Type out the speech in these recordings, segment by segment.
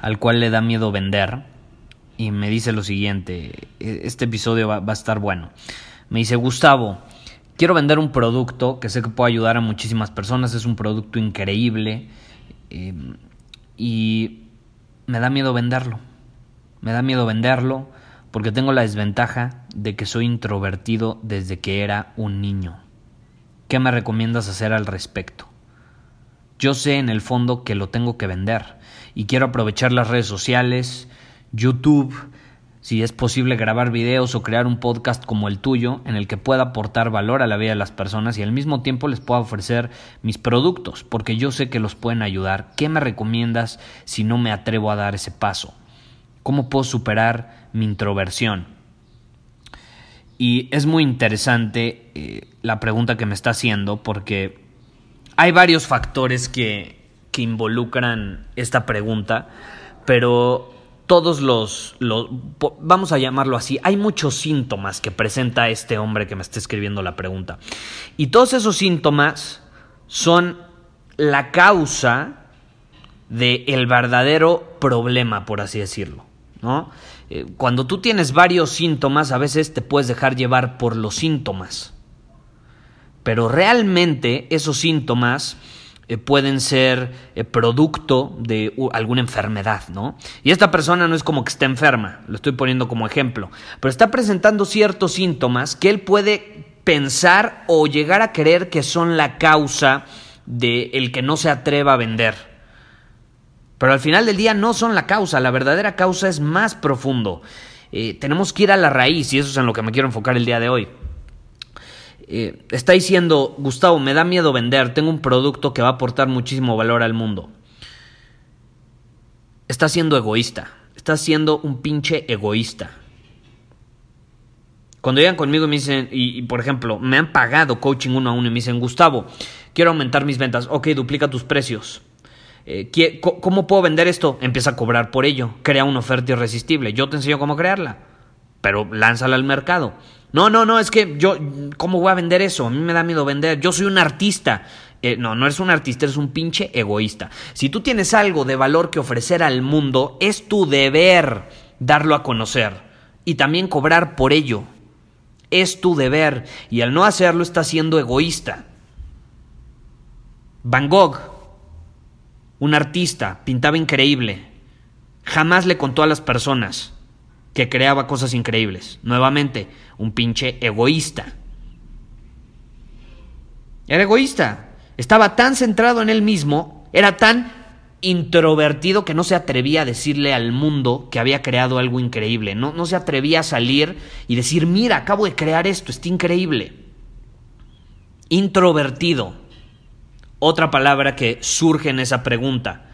al cual le da miedo vender y me dice lo siguiente, e-, este episodio va, a estar bueno. Me dice, Gustavo, quiero vender un producto que sé que puede ayudar a muchísimas personas, es un producto increíble em, y me da miedo venderlo. Me da miedo venderlo porque tengo la desventaja de que soy introvertido desde que era un niño. ¿Qué me recomiendas hacer al respecto? Yo sé en el fondo que lo tengo que vender y quiero aprovechar las redes sociales, YouTube, si es posible grabar videos o crear un podcast como el tuyo en el que pueda aportar valor a la vida de las personas y al mismo tiempo les pueda ofrecer mis productos porque yo sé que los pueden ayudar. ¿Qué me recomiendas si no me atrevo a dar ese paso? ¿Cómo puedo superar mi introversión? Y es muy interesante eh, la pregunta que me está haciendo porque hay varios factores que, que involucran esta pregunta, pero todos los, vamos a llamarlo así, hay muchos síntomas que presenta este hombre que me está escribiendo la pregunta. Y todos esos síntomas son la causa del el verdadero problema, por así decirlo. ¿no? Eh, cuando tú tienes varios síntomas, a veces te puedes dejar llevar por los síntomas pero realmente esos síntomas eh, pueden ser eh, producto de alguna enfermedad, ¿no? Y esta persona no es como que esté enferma, lo estoy poniendo como ejemplo, pero está presentando ciertos síntomas que él puede pensar o llegar a creer que son la causa de el que no se atreva a vender. Pero al final del día no son la causa, la verdadera causa es más profundo. Eh, tenemos que ir a la raíz y eso es en lo que me quiero enfocar el día de hoy. Eh, está diciendo, Gustavo, me da miedo vender, tengo un producto que va a aportar muchísimo valor al mundo. Está siendo egoísta, está siendo un pinche egoísta. Cuando llegan conmigo y me dicen, y, por ejemplo, me han pagado coaching uno a uno y me dicen, Gustavo, quiero aumentar mis ventas, ok, duplica tus precios. Eh, ¿Cómo puedo vender esto? Empieza a cobrar por ello, crea una oferta irresistible, yo te enseño cómo crearla, pero lánzala al mercado. No, no, no, es que yo, ¿cómo voy a vender eso? A mí me da miedo vender. Yo soy un artista. Eh, no, no eres un artista, eres un pinche egoísta. Si tú tienes algo de valor que ofrecer al mundo, es tu deber darlo a conocer y también cobrar por ello. Es tu deber y al no hacerlo estás siendo egoísta. Van Gogh, un artista, pintaba increíble. Jamás le contó a las personas que creaba cosas increíbles. Nuevamente, un pinche egoísta. Era egoísta. Estaba tan centrado en él mismo, era tan introvertido que no se atrevía a decirle al mundo que había creado algo increíble. No, no se atrevía a salir y decir, mira, acabo de crear esto, está increíble. Introvertido. Otra palabra que surge en esa pregunta.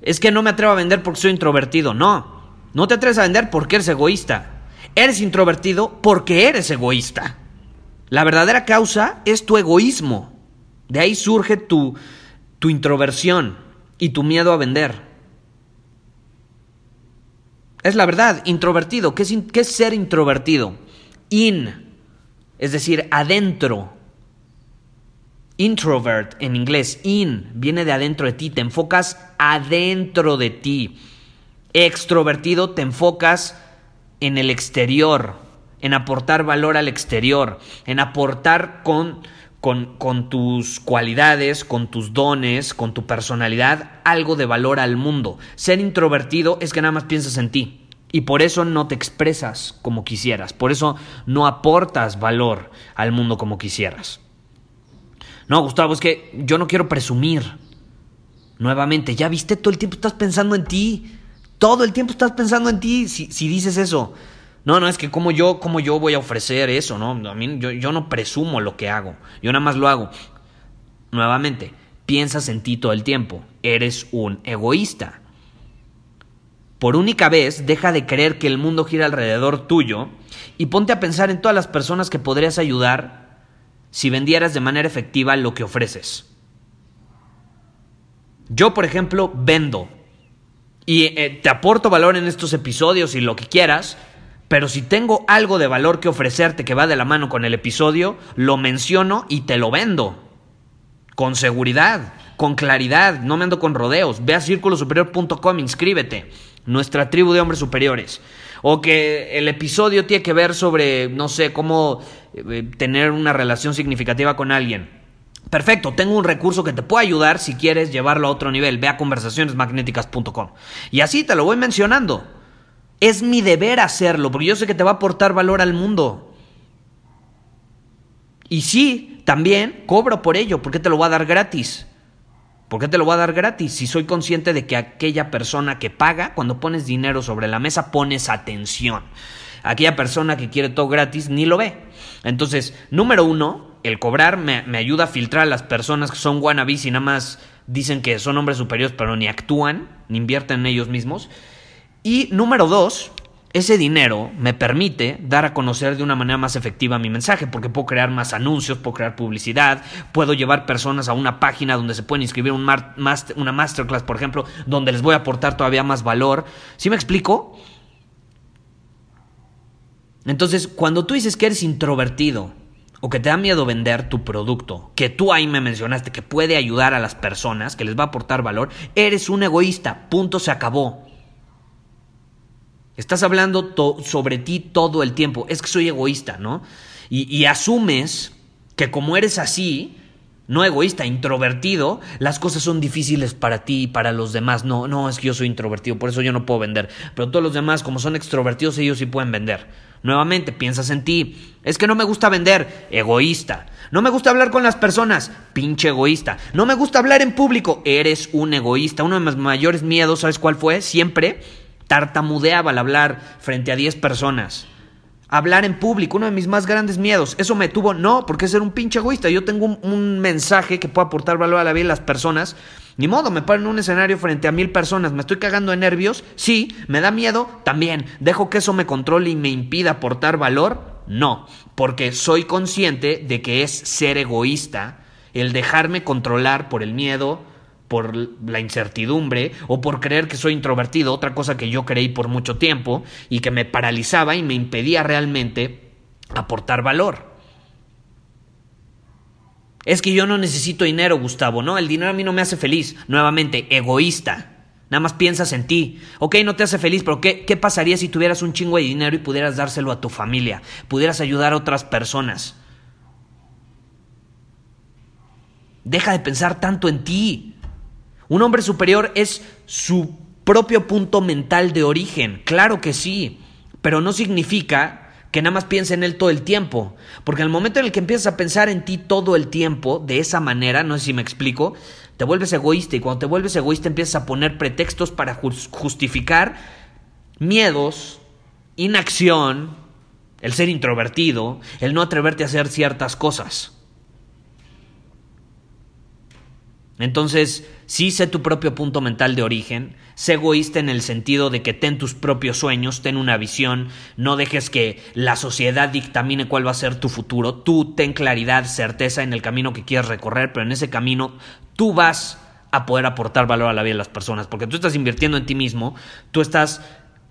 Es que no me atrevo a vender porque soy introvertido. No, no te atreves a vender porque eres egoísta. Eres introvertido porque eres egoísta. La verdadera causa es tu egoísmo. De ahí surge tu, tu introversión y tu miedo a vender. Es la verdad, introvertido. ¿Qué es, qué es ser introvertido? In, es decir, adentro. Introvert en inglés, in, viene de adentro de ti, te enfocas adentro de ti extrovertido te enfocas en el exterior, en aportar valor al exterior, en aportar con, con, tus cualidades, con tus dones, con tu personalidad, algo de valor al mundo. Ser introvertido es que nada más piensas en ti. Y por eso no te expresas como quisieras. Por eso no aportas valor al mundo como quisieras. No, Gustavo, es que yo no quiero presumir. Nuevamente, ya viste, todo el tiempo estás pensando en ti. Todo el tiempo estás pensando en ti si, si dices eso. No, no, es que como yo, como yo voy a ofrecer eso, ¿no? A mí, yo, yo no presumo lo que hago, yo nada más lo hago. Nuevamente, piensas en ti todo el tiempo, eres un egoísta. Por única vez, deja de creer que el mundo gira alrededor tuyo y ponte a pensar en todas las personas que podrías ayudar si vendieras de manera efectiva lo que ofreces. Yo, por ejemplo, vendo y eh, te aporto valor en estos episodios y lo que quieras, pero si tengo algo de valor que ofrecerte que va de la mano con el episodio, lo menciono y te lo vendo. Con seguridad, con claridad, no me ando con rodeos. Ve a círculosuperior.com, inscríbete. Nuestra tribu de hombres superiores. O que el episodio tiene que ver sobre, no sé, cómo eh, tener una relación significativa con alguien. Perfecto, tengo un recurso que te puede ayudar si quieres llevarlo a otro nivel. Ve a conversacionesmagnéticas.com. Y así te lo voy mencionando. Es mi deber hacerlo, porque yo sé que te va a aportar valor al mundo. Y sí, también cobro por ello, porque te lo voy a dar gratis. ¿Por qué te lo voy a dar gratis? Si soy consciente de que aquella persona que paga, cuando pones dinero sobre la mesa, pones atención. Aquella persona que quiere todo gratis ni lo ve. Entonces, número uno, el cobrar me, me ayuda a filtrar a las personas que son wannabes y nada más dicen que son hombres superiores, pero ni actúan, ni invierten en ellos mismos. Y número dos, ese dinero me permite dar a conocer de una manera más efectiva mi mensaje, porque puedo crear más anuncios, puedo crear publicidad, puedo llevar personas a una página donde se pueden inscribir un una masterclass, por ejemplo, donde les voy a aportar todavía más valor. ¿Sí me explico? Entonces, cuando tú dices que eres introvertido o que te da miedo vender tu producto, que tú ahí me mencionaste que puede ayudar a las personas, que les va a aportar valor, eres un egoísta. Punto, se acabó. Estás hablando sobre ti todo el tiempo. Es que soy egoísta, ¿no? Y, y, asumes que como eres así, no egoísta, introvertido, las cosas son difíciles para ti y para los demás. No, no, es que yo soy introvertido, por eso yo no puedo vender. Pero todos los demás, como son extrovertidos, ellos sí pueden vender. Nuevamente, piensas en ti. Es que no me gusta vender, egoísta. No me gusta hablar con las personas, pinche egoísta. No me gusta hablar en público, eres un egoísta. Uno de mis mayores miedos, ¿sabes cuál fue? Siempre tartamudeaba al hablar frente a 10 personas. Hablar en público, uno de mis más grandes miedos. Eso me tuvo, no, porque ser un pinche egoísta. Yo tengo un, mensaje que puede aportar valor a la vida de las personas. Ni modo, me paro en un escenario frente a mil personas. ¿Me estoy cagando de nervios? Sí. ¿Me da miedo? También. ¿Dejo que eso me controle y me impida aportar valor? No. Porque soy consciente de que es ser egoísta el dejarme controlar por el miedo, por la incertidumbre o por creer que soy introvertido, otra cosa que yo creí por mucho tiempo y que me paralizaba y me impedía realmente aportar valor. Es que yo no necesito dinero, Gustavo, ¿no? El dinero a mí no me hace feliz. Nuevamente, egoísta. Nada más piensas en ti. Ok, no te hace feliz, pero ¿qué, ¿qué pasaría si tuvieras un chingo de dinero y pudieras dárselo a tu familia? Pudieras ayudar a otras personas. Deja de pensar tanto en ti. Un hombre superior es su propio punto mental de origen, claro que sí, pero no significa que nada más piense en él todo el tiempo, porque el momento en el que empiezas a pensar en ti todo el tiempo, de esa manera, no sé si me explico, te vuelves egoísta y cuando te vuelves egoísta empiezas a poner pretextos para justificar miedos, inacción, el ser introvertido, el no atreverte a hacer ciertas cosas. Entonces, sí sé tu propio punto mental de origen, sé egoísta en el sentido de que ten tus propios sueños, ten una visión, no dejes que la sociedad dictamine cuál va a ser tu futuro, tú ten claridad, certeza en el camino que quieres recorrer, pero en ese camino tú vas a poder aportar valor a la vida de las personas, porque tú estás invirtiendo en ti mismo, tú estás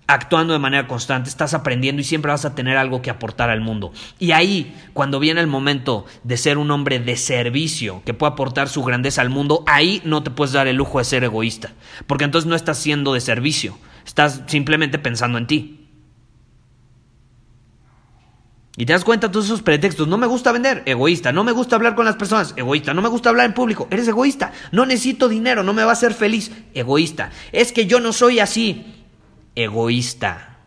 actuando de manera constante, estás aprendiendo y siempre vas a tener algo que aportar al mundo. Y ahí, cuando viene el momento de ser un hombre de servicio que pueda aportar su grandeza al mundo, ahí no te puedes dar el lujo de ser egoísta, porque entonces no estás siendo de servicio, estás simplemente pensando en ti. Y te das cuenta de todos esos pretextos. No me gusta vender, egoísta. No me gusta hablar con las personas, egoísta. No me gusta hablar en público, eres egoísta. No necesito dinero, no me va a hacer feliz, egoísta. Es que yo no soy así, egoísta.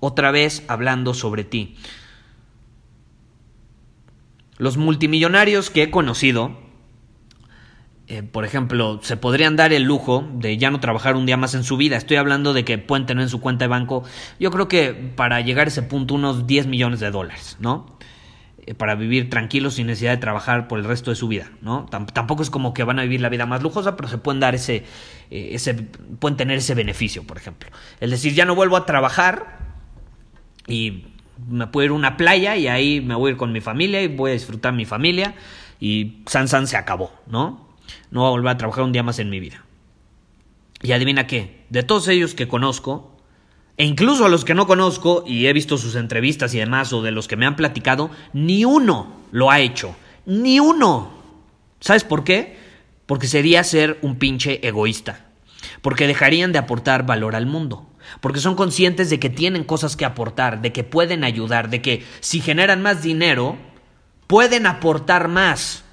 Otra vez hablando sobre ti. Los multimillonarios que he conocido, eh, por ejemplo, se podrían dar el lujo de ya no trabajar un día más en su vida. Estoy hablando de que pueden tener en su cuenta de banco, yo creo que para llegar a ese punto unos 10 millones de dólares, ¿no? Eh, para vivir tranquilos sin necesidad de trabajar por el resto de su vida, ¿no? Tampoco es como que van a vivir la vida más lujosa, pero se pueden dar ese, eh, ese, pueden tener ese beneficio, por ejemplo. Es decir, ya no vuelvo a trabajar y me puedo ir a una playa y ahí me voy a ir con mi familia y voy a disfrutar mi familia y San San se acabó, ¿no? no voy a volver a trabajar un día más en mi vida. Y adivina qué, de todos ellos que conozco, e incluso a los que no conozco y he visto sus entrevistas y demás, o de los que me han platicado, ni uno lo ha hecho. Ni uno. ¿Sabes por qué? Porque sería ser un pinche egoísta. Porque dejarían de aportar valor al mundo. Porque son conscientes de que tienen cosas que aportar, de que pueden ayudar, de que si generan más dinero, pueden aportar más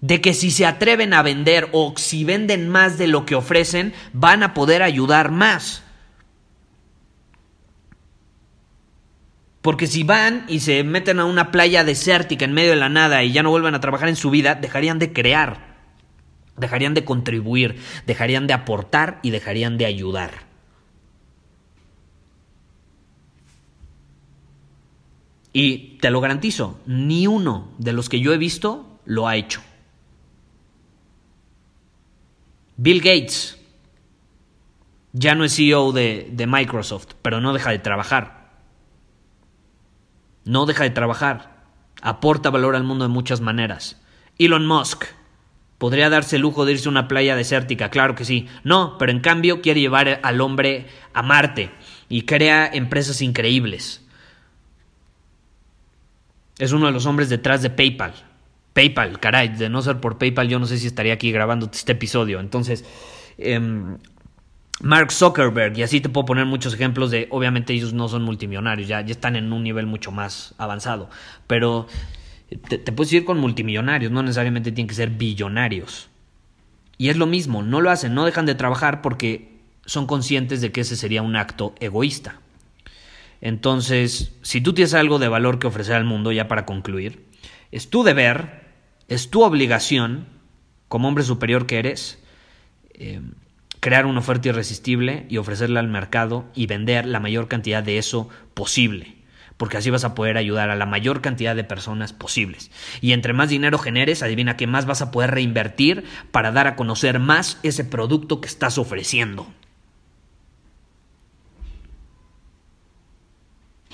de que si se atreven a vender o si venden más de lo que ofrecen, van a poder ayudar más. Porque si van y se meten a una playa desértica en medio de la nada y ya no vuelven a trabajar en su vida, dejarían de crear, dejarían de contribuir, dejarían de aportar y dejarían de ayudar. Y te lo garantizo, ni uno de los que yo he visto lo ha hecho. Bill Gates ya no es CEO de, Microsoft, pero no deja de trabajar. No deja de trabajar. Aporta valor al mundo de muchas maneras. Elon Musk podría darse el lujo de irse a una playa desértica, claro que sí. No, pero en cambio quiere llevar al hombre a Marte y crea empresas increíbles. Es uno de los hombres detrás de PayPal. PayPal, caray, de no ser por PayPal yo no sé si estaría aquí grabando este episodio. Entonces, em, Mark Zuckerberg, y así te puedo poner muchos ejemplos de, obviamente ellos no son multimillonarios, ya, ya están en un nivel mucho más avanzado, pero te, te puedes ir con multimillonarios, no necesariamente tienen que ser billonarios. Y es lo mismo, no lo hacen, no dejan de trabajar porque son conscientes de que ese sería un acto egoísta. Entonces, si tú tienes algo de valor que ofrecer al mundo, ya para concluir, es tu deber es tu obligación, como hombre superior que eres, eh, crear una oferta irresistible y ofrecerla al mercado y vender la mayor cantidad de eso posible. Porque así vas a poder ayudar a la mayor cantidad de personas posibles. Y entre más dinero generes, adivina que más vas a poder reinvertir para dar a conocer más ese producto que estás ofreciendo.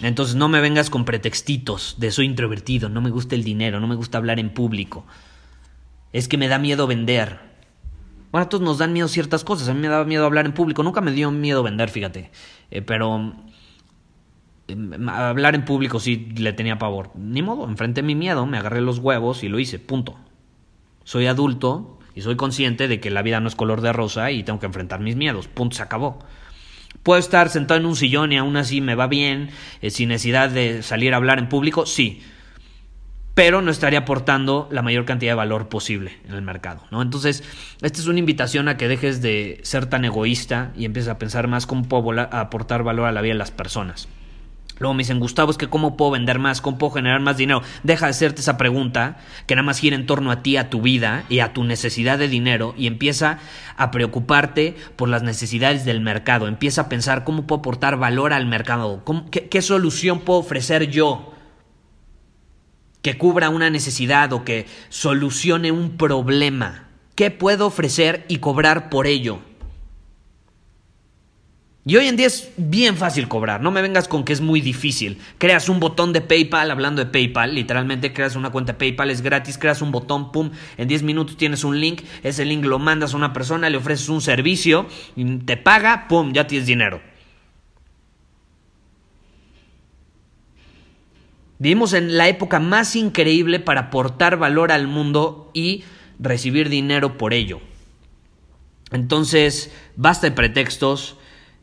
Entonces no me vengas con pretextitos de soy introvertido, no me gusta el dinero, no me gusta hablar en público. Es que me da miedo vender. Bueno, a todos nos dan miedo ciertas cosas. A mí me daba miedo hablar en público. Nunca me dio miedo vender, fíjate. Eh, pero em, hablar en público sí le tenía pavor. Ni modo, enfrenté mi miedo, me agarré los huevos y lo hice. Punto. Soy adulto y soy consciente de que la vida no es color de rosa y tengo que enfrentar mis miedos. Punto, se acabó. ¿Puedo estar sentado en un sillón y aún así me va bien, eh, sin necesidad de salir a hablar en público? Sí. Pero no estaría aportando la mayor cantidad de valor posible en el mercado, ¿no? Entonces, esta es una invitación a que dejes de ser tan egoísta y empieces a pensar más cómo puedo aportar valor a la vida de las personas. Luego me dicen, Gustavo, es que cómo puedo vender más, cómo puedo generar más dinero. Deja de hacerte esa pregunta que nada más gira en torno a ti, a tu vida y a tu necesidad de dinero y empieza a preocuparte por las necesidades del mercado. Empieza a pensar cómo puedo aportar valor al mercado, qué, qué solución puedo ofrecer yo que cubra una necesidad o que solucione un problema. ¿Qué puedo ofrecer y cobrar por ello? Y hoy en día es bien fácil cobrar, no me vengas con que es muy difícil. Creas un botón de PayPal, hablando de PayPal, literalmente creas una cuenta de PayPal, es gratis, creas un botón, pum, en 10 minutos tienes un link, ese link lo mandas a una persona, le ofreces un servicio, te paga, pum, ya tienes dinero. Vivimos en la época más increíble para aportar valor al mundo y recibir dinero por ello. Entonces, basta de pretextos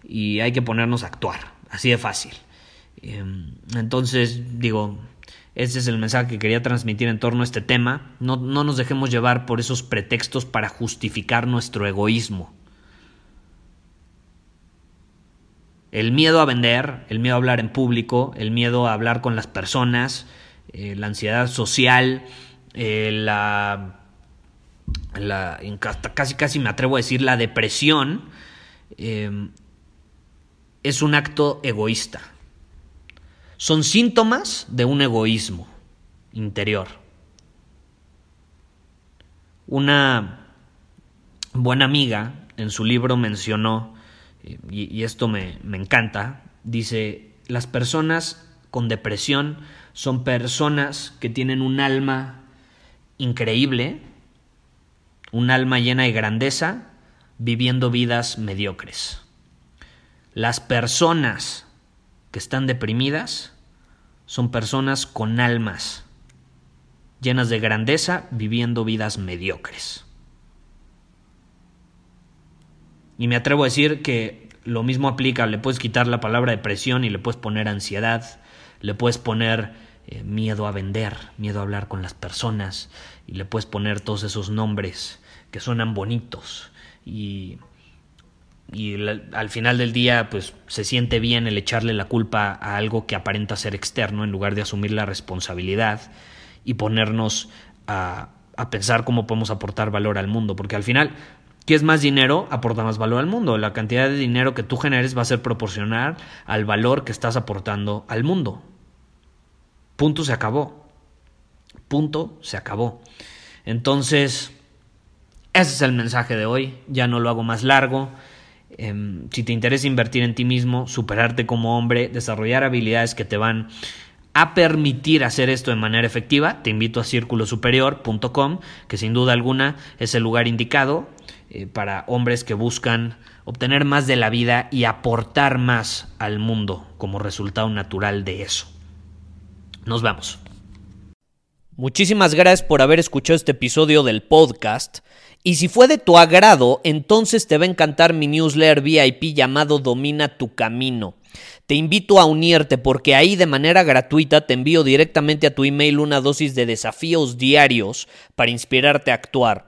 y hay que ponernos a actuar, así de fácil. Em, entonces, digo, ese es el mensaje que quería transmitir en torno a este tema. No, no nos dejemos llevar por esos pretextos para justificar nuestro egoísmo. El miedo a vender, el miedo a hablar en público, el miedo a hablar con las personas, eh, la ansiedad social, eh, la, la, casi casi me atrevo a decir la depresión, eh, es un acto egoísta. Son síntomas de un egoísmo interior. Una buena amiga en su libro mencionó, y, esto me, me encanta, dice, las personas con depresión son personas que tienen un alma increíble, un alma llena de grandeza, viviendo vidas mediocres. Las personas que están deprimidas son personas con almas llenas de grandeza viviendo vidas mediocres. Y me atrevo a decir que lo mismo aplica, le puedes quitar la palabra depresión y le puedes poner ansiedad, le puedes poner eh, miedo a vender, miedo a hablar con las personas, y le puedes poner todos esos nombres que suenan bonitos. Y y al final del día pues se siente bien el echarle la culpa a algo que aparenta ser externo en lugar de asumir la responsabilidad y ponernos a, a pensar cómo podemos aportar valor al mundo, porque al final ¿Qué es más dinero? Aporta más valor al mundo. La cantidad de dinero que tú generes va a ser proporcional al valor que estás aportando al mundo. Punto se acabó. Punto se acabó. Entonces, ese es el mensaje de hoy. Ya no lo hago más largo. Em, si te interesa invertir en ti mismo, superarte como hombre, desarrollar habilidades que te van a permitir hacer esto de manera efectiva, te invito a círculosuperior.com, que sin duda alguna es el lugar indicado eh, para hombres que buscan obtener más de la vida y aportar más al mundo como resultado natural de eso. Nos vemos. Muchísimas gracias por haber escuchado este episodio del podcast. Y si fue de tu agrado, entonces te va a encantar mi newsletter VIP llamado Domina tu Camino. Te invito a unirte porque ahí de manera gratuita te envío directamente a tu email una dosis de desafíos diarios para inspirarte a actuar.